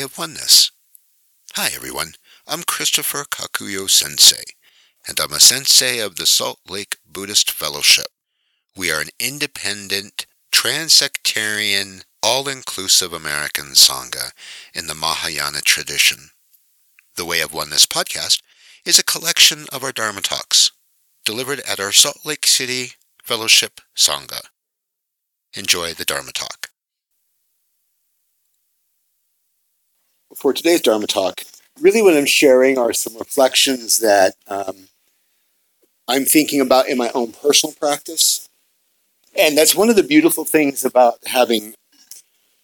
Way of Oneness. Hi, everyone. I'm Christopher Kakuyo Sensei, and I'm a sensei of the Salt Lake Buddhist Fellowship. We are an independent, transsectarian, all inclusive American Sangha in the Mahayana tradition. The Way of Oneness podcast is a collection of our Dharma talks delivered at our Salt Lake City Fellowship Sangha. Enjoy the Dharma talk. For today's Dharma talk, really what I'm sharing are some reflections that um, I'm thinking about in my own personal practice. And that's one of the beautiful things about having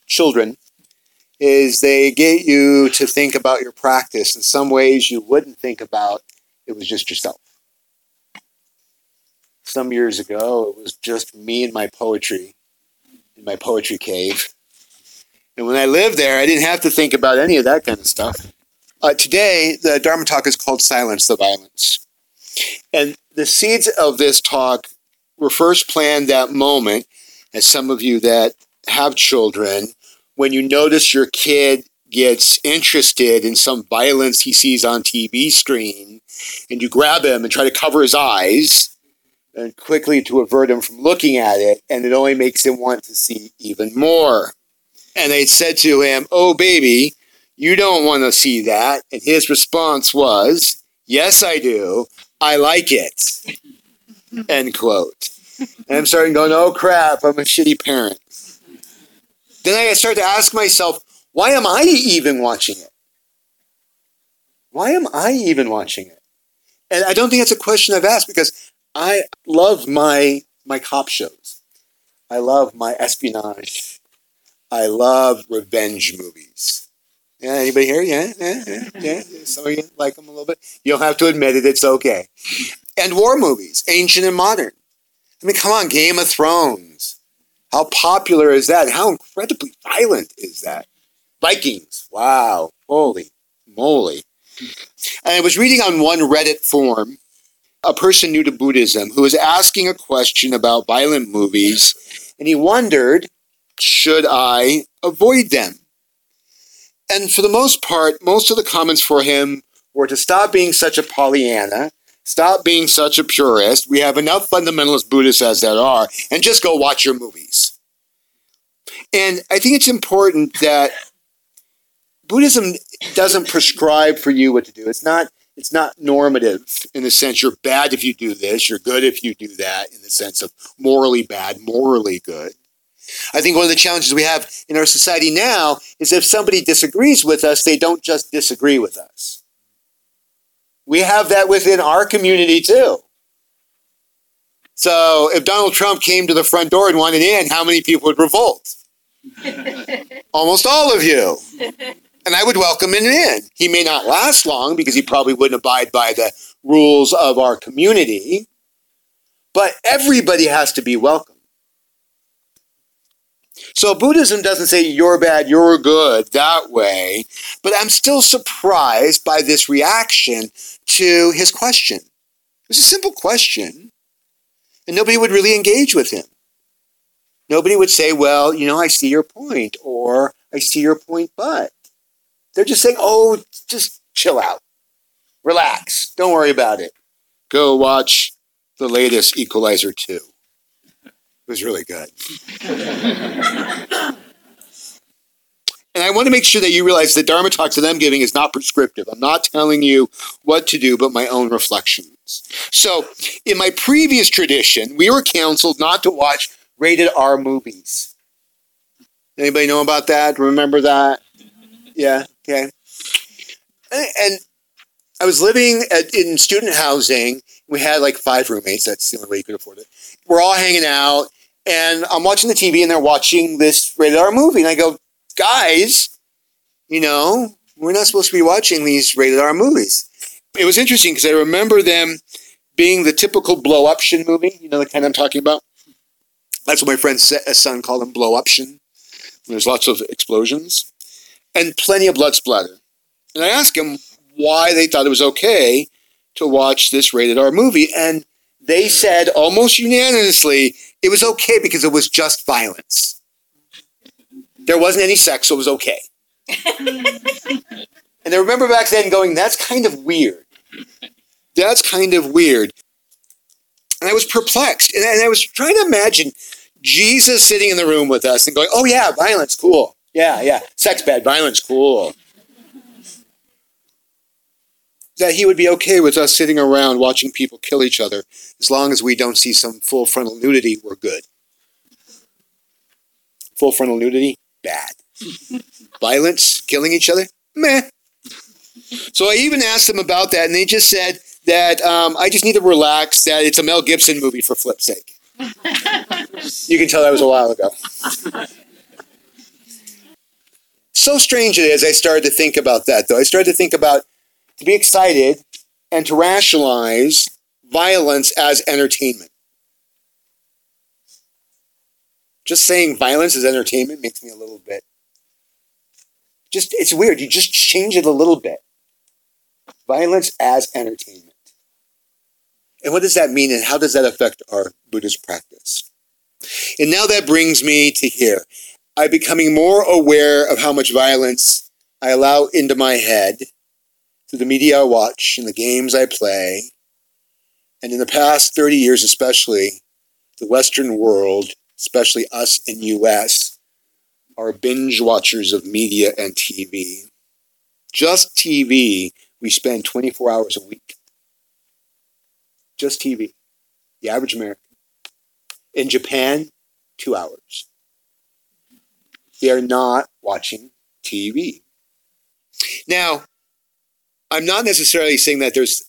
children is they get you to think about your practice in some ways you wouldn't think about it was just yourself. Some years ago, it was just me and my poetry in my poetry cave. And when I lived there, I didn't have to think about any of that kind of stuff. Uh, today, the Dharma talk is called Silence the Violence. And the seeds of this talk were first planned that moment, as some of you that have children when you notice your kid gets interested in some violence he sees on TV screen and you grab him and try to cover his eyes and quickly to avert him from looking at it and it only makes him want to see even more. And they said to him, "Oh baby, you don't want to see that." And his response was, "Yes, I do. I like it." End quote. And I'm starting going, "Oh crap, I'm a shitty parent." Then I start to ask myself, why am I even watching it? Why am I even watching it? And I don't think that's a question I've asked because I love my my cop shows. I love my espionage. I love revenge movies. Yeah, anybody here? Yeah, yeah, yeah. Some of you like them a little bit. You don't have to admit it. It's okay. And war movies, ancient and modern. I mean, come on, Game of Thrones. How popular is that? How incredibly violent is that? Vikings. Wow. Holy moly. And I was reading on one Reddit forum a person new to Buddhism who was asking a question about violent movies, and he wondered, should I avoid them? And for the most part, most of the comments for him were to stop being such a Pollyanna, stop being such a purist. We have enough fundamentalist Buddhists as there are, and just go watch your movies. And I think it's important that Buddhism doesn't prescribe for you what to do. It's not it's not normative in the sense you're bad if you do this, you're good if you do that, in the sense of morally bad, morally good. I think one of the challenges we have in our society now is if somebody disagrees with us, they don't just disagree with us. We have that within our community too. So if Donald Trump came to the front door and wanted in, how many people would revolt? Almost all of you. And I would welcome him in. He may not last long because he probably wouldn't abide by the rules of our community, but everybody has to be welcome. So Buddhism doesn't say you're bad, you're good that way, but I'm still surprised by this reaction to his question. It was a simple question, and nobody would really engage with him. Nobody would say, well, you know, I see your point, or I see your point, but. They're just saying, oh, just chill out. Relax. Don't worry about it. Go watch the latest Equalizer 2. It was really good. And I want to make sure that you realize the Dharma talk that I'm giving is not prescriptive. I'm not telling you what to do, but my own reflections. So, in my previous tradition, we were counseled not to watch rated R movies. Anybody know about that? Remember that? Yeah. Okay. And I was living at, in student housing. We had like five roommates. That's the only way you could afford it. We're all hanging out, and I'm watching the TV, and they're watching this rated R movie. And I go, guys, you know, we're not supposed to be watching these rated R movies. It was interesting because I remember them being the typical blow option movie. You know the kind I'm talking about. That's what my friend's uh, son called them, blow option. There's lots of explosions and plenty of blood splatter. And I asked him why they thought it was okay to watch this rated R movie, and they said almost unanimously it was okay because it was just violence. There wasn't any sex, so it was okay. and I remember back then going, that's kind of weird. That's kind of weird. And I was perplexed. And I, and I was trying to imagine Jesus sitting in the room with us and going, oh, yeah, violence, cool. Yeah, yeah. Sex bad, violence, cool. That he would be okay with us sitting around watching people kill each other as long as we don't see some full frontal nudity, we're good. Full frontal nudity, bad. Violence, killing each other, meh. So I even asked them about that, and they just said that um, I just need to relax, that it's a Mel Gibson movie for flip's sake. you can tell that was a while ago. so strange it is, I started to think about that, though. I started to think about to be excited and to rationalize violence as entertainment. Just saying violence is entertainment makes me a little bit. Just, it's weird. You just change it a little bit. Violence as entertainment. And what does that mean, and how does that affect our Buddhist practice? And now that brings me to here. I'm becoming more aware of how much violence I allow into my head through the media I watch and the games I play. And in the past 30 years, especially, the Western world especially us in US, are binge watchers of media and TV. Just TV, we spend 24 hours a week. Just TV. The average American. In Japan, two hours. They are not watching TV. Now, I'm not necessarily saying that there's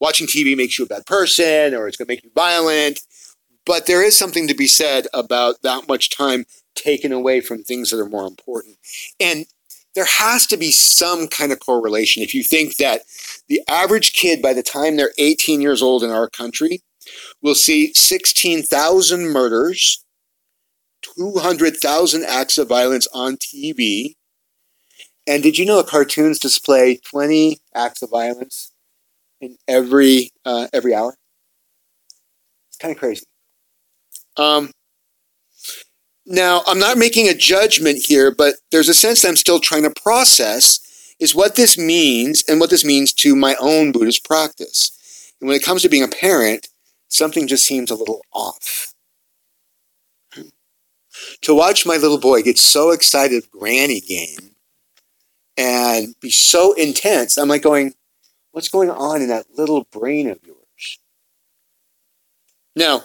watching TV makes you a bad person or it's going to make you violent. But there is something to be said about that much time taken away from things that are more important. And there has to be some kind of correlation. If you think that the average kid, by the time they're 18 years old in our country, will see 16,000 murders, 200,000 acts of violence on TV. And did you know cartoons display 20 acts of violence in every uh, every hour? It's kind of crazy. Um, now, I'm not making a judgment here, but there's a sense that I'm still trying to process is what this means and what this means to my own Buddhist practice. And when it comes to being a parent, something just seems a little off. To watch my little boy get so excited Granny Game and be so intense, I'm like going, what's going on in that little brain of yours? Now,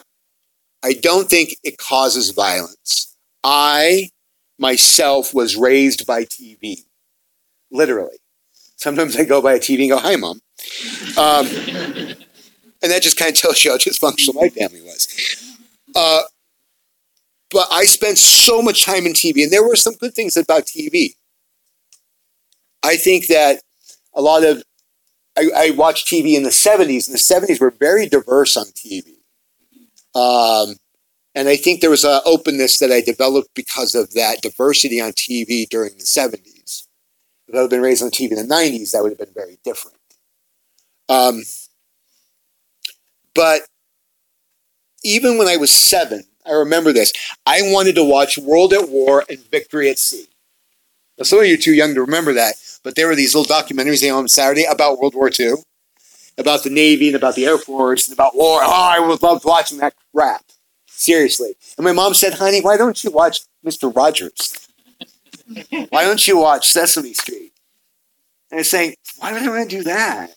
I don't think it causes violence. I myself was raised by TV, literally. Sometimes I go by a TV and go, "Hi, mom," um, and that just kind of tells you how dysfunctional my family was. Uh, but I spent so much time in TV, and there were some good things about TV. I think that a lot of I, I watched TV in the 70s, and the 70s were very diverse on TV. Um, and I think there was an openness that I developed because of that diversity on TV during the 70s. If I had been raised on TV in the 90s, that would have been very different. Um, but even when I was seven, I remember this. I wanted to watch World at War and Victory at Sea. Now, some of you are too young to remember that, but there were these little documentaries on Saturday about World War II about the Navy and about the Air Force and about war. Oh, I loved watching that crap. Seriously. And my mom said, honey, why don't you watch Mr. Rogers? why don't you watch Sesame Street? And I'm saying, why would I want to do that?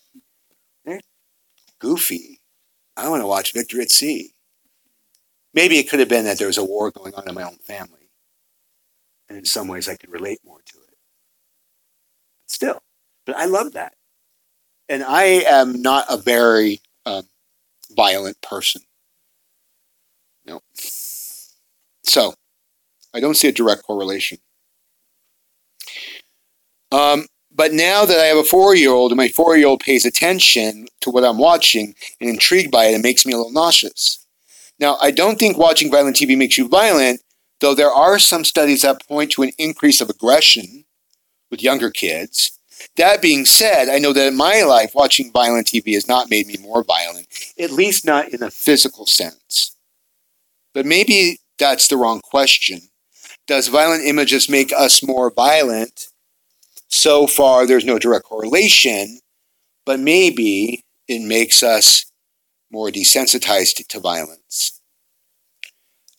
They're goofy. I want to watch Victory at Sea. Maybe it could have been that there was a war going on in my own family. And in some ways I could relate more to still, but I love that and I am not a very um, violent person. No. So, I don't see a direct correlation. Um, but now that I have a four year old and my four year old pays attention to what I'm watching and intrigued by it, it makes me a little nauseous. Now, I don't think watching violent TV makes you violent, though there are some studies that point to an increase of aggression with younger kids that being said, I know that in my life, watching violent TV has not made me more violent, at least not in a physical sense. But maybe that's the wrong question. Does violent images make us more violent So far, there's no direct correlation, but maybe it makes us more desensitized to violence.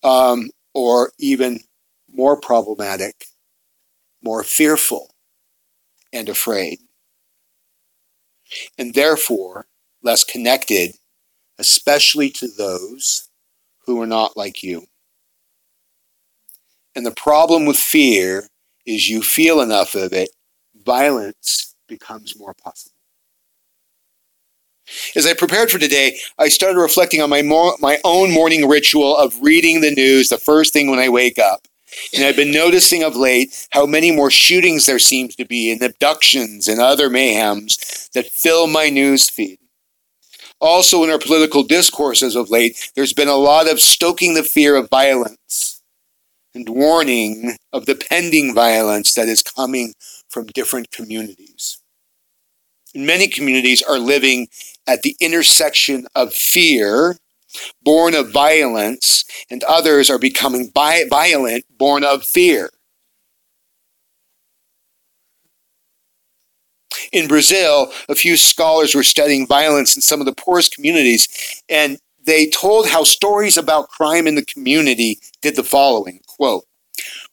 Um, or even more problematic, more fearful and afraid. And therefore, less connected, especially to those who are not like you. And the problem with fear is you feel enough of it, violence becomes more possible. As I prepared for today, I started reflecting on my, mo- my own morning ritual of reading the news the first thing when I wake up. And I've been noticing of late how many more shootings there seems to be, and abductions and other mayhems that fill my news feed. Also, in our political discourses of late, there's been a lot of stoking the fear of violence and warning of the pending violence that is coming from different communities. Many communities are living at the intersection of fear, born of violence, and others are becoming violent, born of fear. In Brazil, a few scholars were studying violence in some of the poorest communities, and they told how stories about crime in the community did the following quote,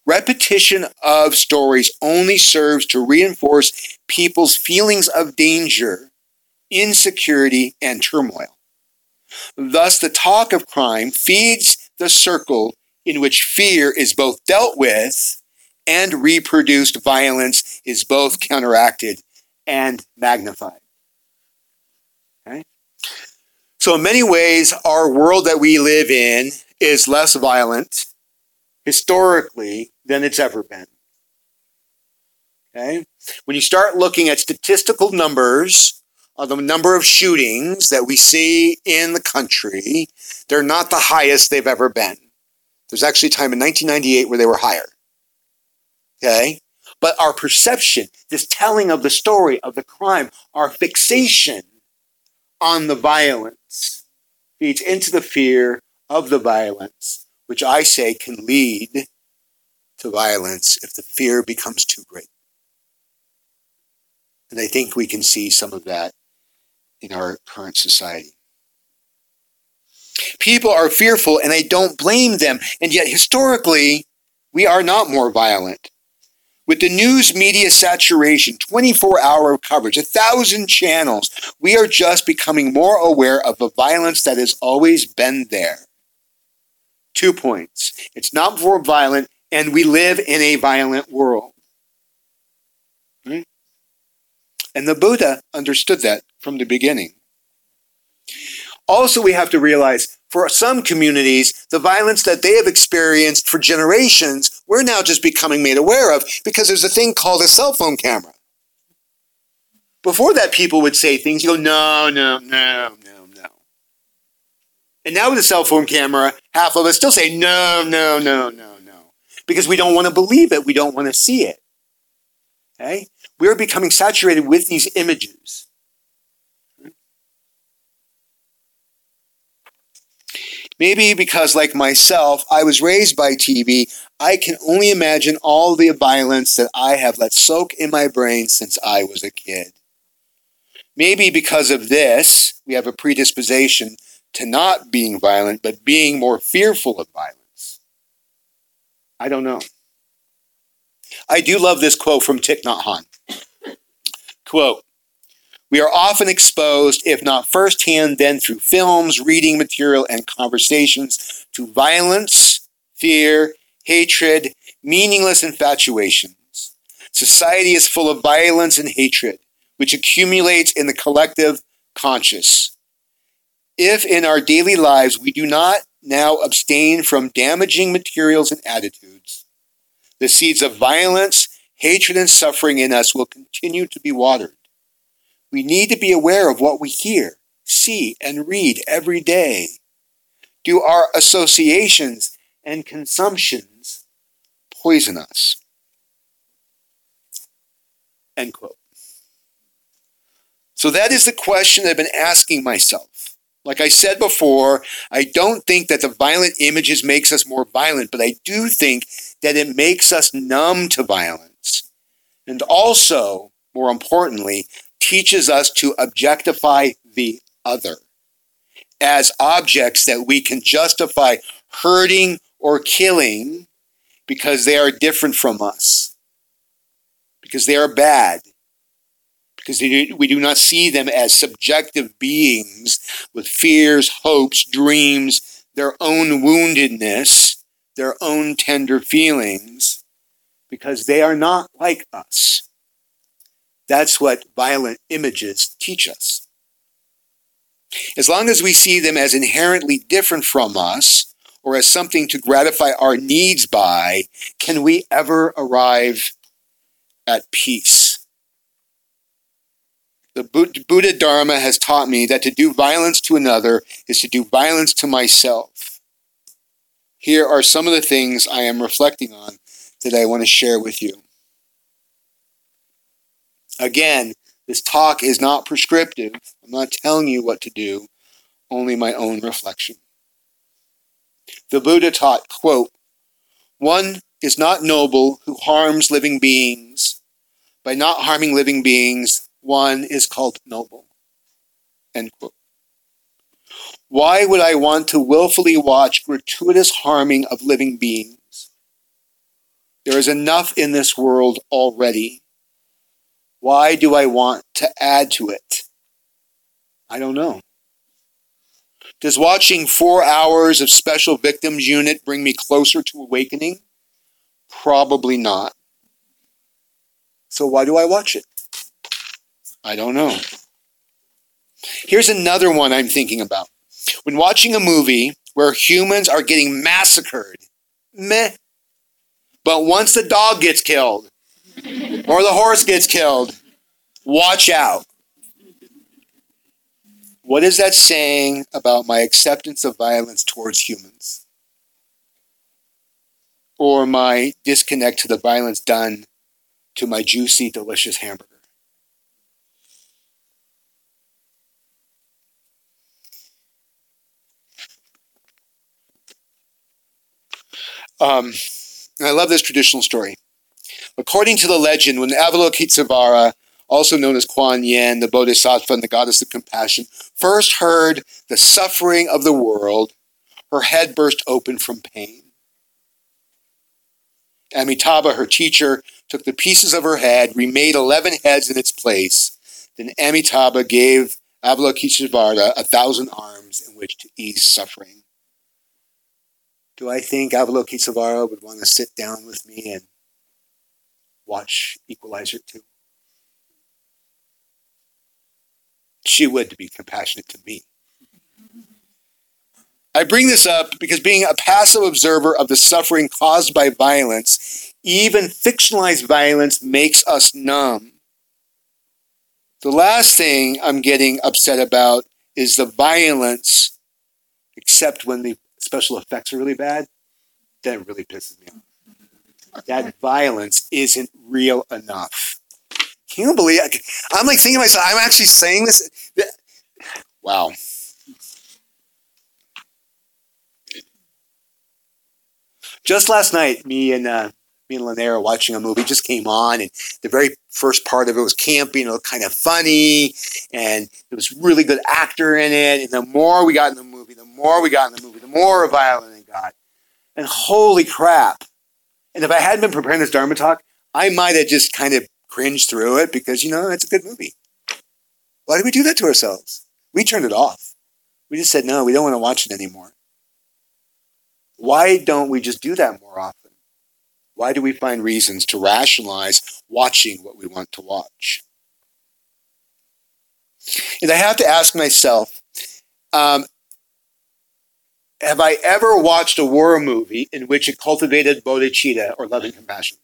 Repetition of stories only serves to reinforce people's feelings of danger, insecurity, and turmoil. Thus, the talk of crime feeds the circle in which fear is both dealt with and reproduced violence is both counteracted and magnified. Okay? So, in many ways, our world that we live in is less violent historically than it's ever been. Okay? When you start looking at statistical numbers the number of shootings that we see in the country, they're not the highest they've ever been. There's actually a time in 1998 where they were higher. Okay? But our perception, this telling of the story of the crime, our fixation on the violence feeds into the fear of the violence, which I say can lead to violence if the fear becomes too great. And I think we can see some of that in our current society. People are fearful, and I don't blame them. And yet, historically, we are not more violent. With the news media saturation, 24 hour coverage, a thousand channels, we are just becoming more aware of the violence that has always been there. Two points. It's not more violent, and we live in a violent world. Right? And the Buddha understood that from the beginning. Also, we have to realize for some communities, the violence that they have experienced for generations, we're now just becoming made aware of because there's a thing called a cell phone camera. Before that, people would say things, you go, no, no, no, no, no. And now with a cell phone camera, half of us still say, no, no, no, no, no. Because we don't want to believe it, we don't want to see it. Okay? We're becoming saturated with these images. Maybe because, like myself, I was raised by TV, I can only imagine all the violence that I have let soak in my brain since I was a kid. Maybe because of this, we have a predisposition to not being violent, but being more fearful of violence. I don't know. I do love this quote from Thich. Quote, we are often exposed, if not firsthand, then through films, reading material, and conversations, to violence, fear, hatred, meaningless infatuations. Society is full of violence and hatred, which accumulates in the collective conscious. If in our daily lives we do not now abstain from damaging materials and attitudes, the seeds of violence, hatred, and suffering in us will continue to be watered. We need to be aware of what we hear, see, and read every day. Do our associations and consumptions poison us? End quote. So that is the question I've been asking myself. Like I said before, I don't think that the violent images makes us more violent, but I do think that it makes us numb to violence. and also, more importantly, teaches us to objectify the other as objects that we can justify hurting or killing because they are different from us, because they are bad, because we do not see them as subjective beings with fears, hopes, dreams, their own woundedness, their own tender feelings, because they are not like us. That's what violent images teach us. As long as we see them as inherently different from us or as something to gratify our needs by, can we ever arrive at peace? The Buddha Dharma has taught me that to do violence to another is to do violence to myself. Here are some of the things I am reflecting on that I want to share with you. Again, this talk is not prescriptive. I'm not telling you what to do, only my own reflection. The Buddha taught, quote, one is not noble who harms living beings. By not harming living beings, one is called noble. End quote. Why would I want to willfully watch gratuitous harming of living beings? There is enough in this world already. Why do I want to add to it? I don't know. Does watching four hours of Special Victims Unit bring me closer to awakening? Probably not. So why do I watch it? I don't know. Here's another one I'm thinking about. When watching a movie where humans are getting massacred, meh. But once the dog gets killed, or the horse gets killed, watch out. What is that saying about my acceptance of violence towards humans? Or my disconnect to the violence done to my juicy, delicious hamburger? Um, I love this traditional story. According to the legend, when Avalokitesvara, also known as Kuan Yin, the Bodhisattva and the goddess of compassion, first heard the suffering of the world, her head burst open from pain. Amitabha, her teacher, took the pieces of her head, remade 11 heads in its place. Then Amitabha gave Avalokitesvara a thousand arms in which to ease suffering. Do I think Avalokitesvara would want to sit down with me and watch Equalizer 2. She would be compassionate to me. I bring this up because being a passive observer of the suffering caused by violence, even fictionalized violence, makes us numb. The last thing I'm getting upset about is the violence, except when the special effects are really bad. That really pisses me off that violence isn't real enough. Can you believe? I'm like thinking to myself, I'm actually saying this. Wow. Just last night, me and uh, me and Lanier watching a movie just came on, and the very first part of it was campy and it was kind of funny, and there was really good actor in it. And the more we got in the movie, the more we got in the movie, the more violent it got. And holy crap! And if I hadn't been preparing this Dharma talk, I might have just kind of cringed through it because, you know, it's a good movie. Why do we do that to ourselves? We turned it off. We just said, no, we don't want to watch it anymore. Why don't we just do that more often? Why do we find reasons to rationalize watching what we want to watch? And I have to ask myself, um, have I ever watched a war movie in which it cultivated bodhicitta or loving compassion?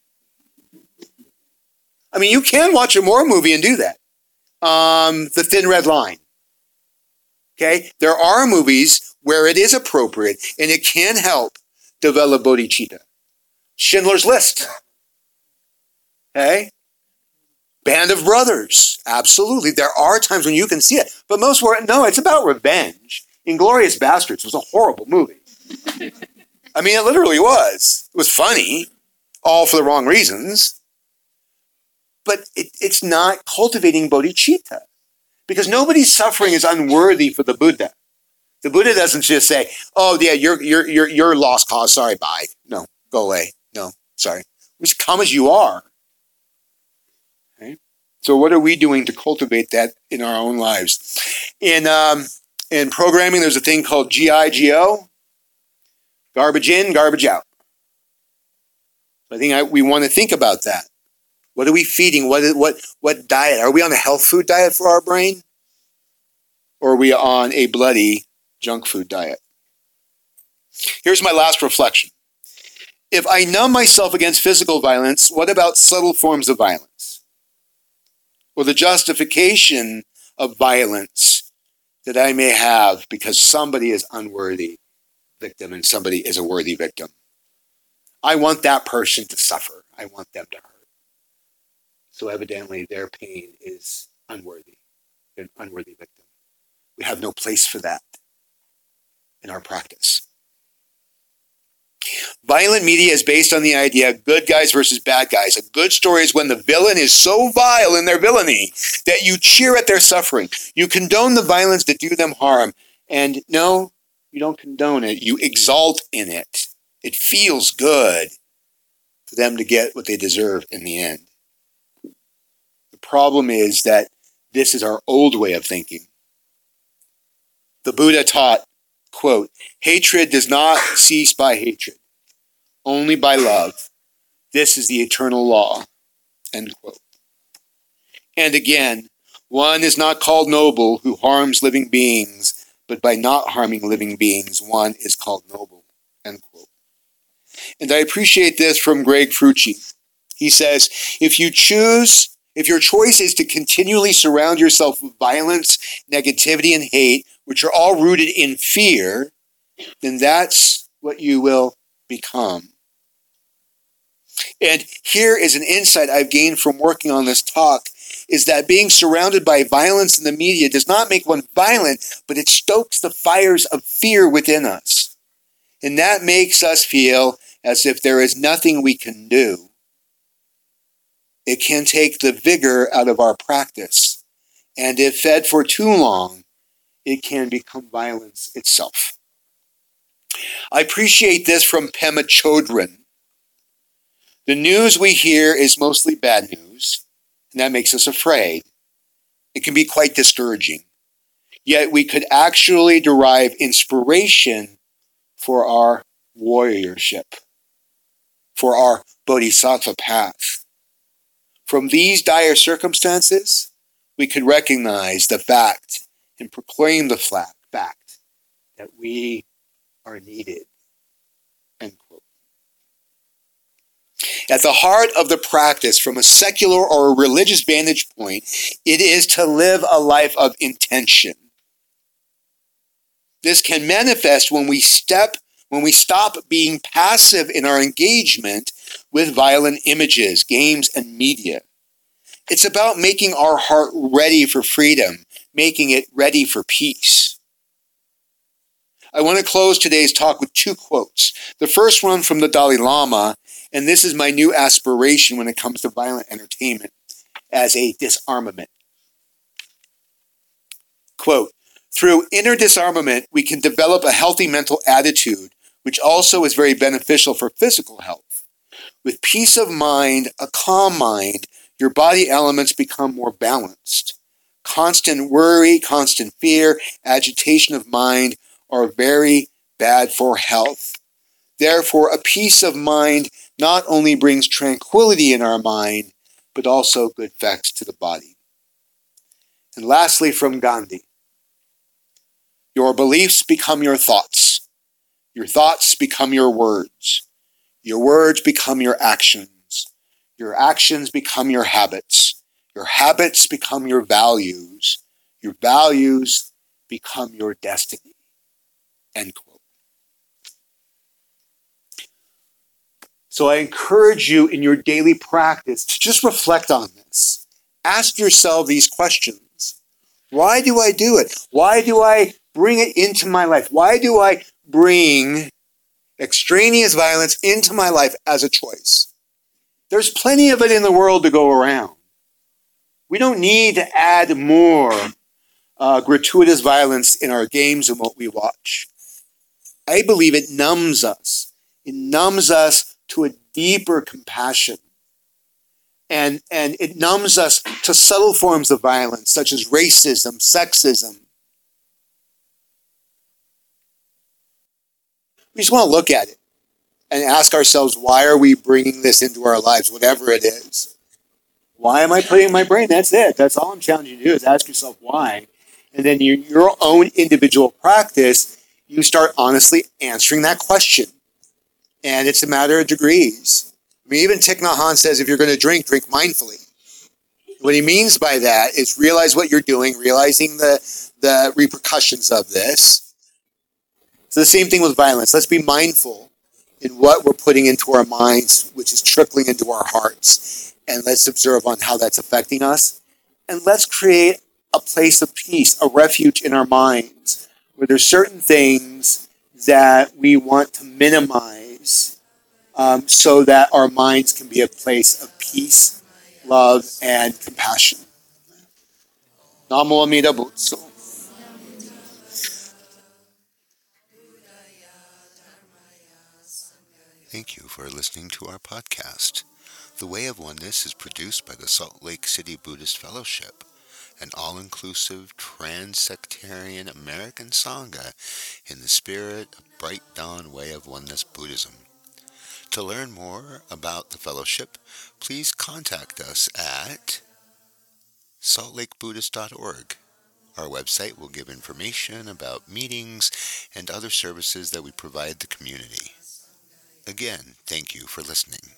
I mean, you can watch a war movie and do that. Um, the Thin Red Line. Okay? There are movies where it is appropriate and it can help develop bodhicitta. Schindler's List. Okay? Band of Brothers. Absolutely. There are times when you can see it. But most were, no, it's about revenge. Inglourious Basterds was a horrible movie. I mean, it literally was. It was funny, all for the wrong reasons. but it, it's not cultivating bodhicitta because nobody's suffering is unworthy for the Buddha. The Buddha doesn't just say, "Oh, yeah, you're you're you're you're lost cause. Sorry, bye." No, go away. No, sorry. Just come as you are. Okay? So, what are we doing to cultivate that in our own lives? In um, in programming, there's a thing called GIGO: garbage in, garbage out. I think I, we want to think about that. What are we feeding? What what what diet? Are we on a health food diet for our brain, or are we on a bloody junk food diet? Here's my last reflection. If I numb myself against physical violence, what about subtle forms of violence? Or the justification of violence that I may have because somebody is unworthy victim and somebody is a worthy victim. I want that person to suffer. I want them to hurt. So evidently their pain is unworthy. An unworthy victim. We have no place for that in our practice. Violent media is based on the idea of good guys versus bad guys. A good story is when the villain is so vile in their villainy that you cheer at their suffering. You condone the violence that do them harm. And no, you don't condone it. You exalt in it. It feels good for them to get what they deserve in the end. The problem is that this is our old way of thinking. The Buddha taught, quote, hatred does not cease by hatred only by love. This is the eternal law. End quote. And again, one is not called noble who harms living beings, but by not harming living beings, one is called noble. End quote. And I appreciate this from Greg Frucci. He says, if you choose, if your choice is to continually surround yourself with violence, negativity, and hate, which are all rooted in fear, then that's what you will become. And here is an insight I've gained from working on this talk is that being surrounded by violence in the media does not make one violent, but it stokes the fires of fear within us. And that makes us feel as if there is nothing we can do. It can take the vigor out of our practice. And if fed for too long, it can become violence itself. I appreciate this from Pema Chodron. The news we hear is mostly bad news, and that makes us afraid. It can be quite discouraging. Yet we could actually derive inspiration for our warriorship, for our bodhisattva path. From these dire circumstances, we could recognize the fact and proclaim the fact that we are needed At the heart of the practice, from a secular or a religious vantage point, it is to live a life of intention. This can manifest when we step when we stop being passive in our engagement with violent images, games, and media. It's about making our heart ready for freedom, making it ready for peace. I want to close today's talk with two quotes. The first one from the Dalai Lama and this is my new aspiration when it comes to violent entertainment as a disarmament. Quote, through inner disarmament, we can develop a healthy mental attitude, which also is very beneficial for physical health. With peace of mind, a calm mind, your body elements become more balanced. Constant worry, constant fear, agitation of mind are very bad for health. Therefore, a peace of mind not only brings tranquility in our mind, but also good effects to the body. And lastly, from Gandhi Your beliefs become your thoughts, your thoughts become your words, your words become your actions, your actions become your habits, your habits become your values, your values become your destiny. End quote. So I encourage you in your daily practice to just reflect on this. Ask yourself these questions. Why do I do it? Why do I bring it into my life? Why do I bring extraneous violence into my life as a choice? There's plenty of it in the world to go around. We don't need to add more uh, gratuitous violence in our games and what we watch. I believe it numbs us. It numbs us to a deeper compassion. And, and it numbs us to subtle forms of violence, such as racism, sexism. We just want to look at it and ask ourselves, why are we bringing this into our lives, whatever it is? Why am I putting my brain? That's it. That's all I'm challenging you to do is ask yourself why. And then your, your own individual practice, you start honestly answering that question. And it's a matter of degrees. I mean, even Thich Nhat Hanh says if you're going to drink, drink mindfully. What he means by that is realize what you're doing, realizing the, the repercussions of this. So the same thing with violence. Let's be mindful in what we're putting into our minds, which is trickling into our hearts. And let's observe on how that's affecting us. And let's create a place of peace, a refuge in our minds, where there's certain things that we want to minimize um, so that our minds can be a place of peace, love, and compassion. Namo Amida Butsu. Thank you for listening to our podcast. The Way of Oneness is produced by the Salt Lake City Buddhist Fellowship, an all inclusive, trans sectarian American Sangha in the spirit of Bright Dawn Way of Oneness Buddhism. To learn more about the fellowship, please contact us at saltlakebuddhist.org. Our website will give information about meetings and other services that we provide the community. Again, thank you for listening.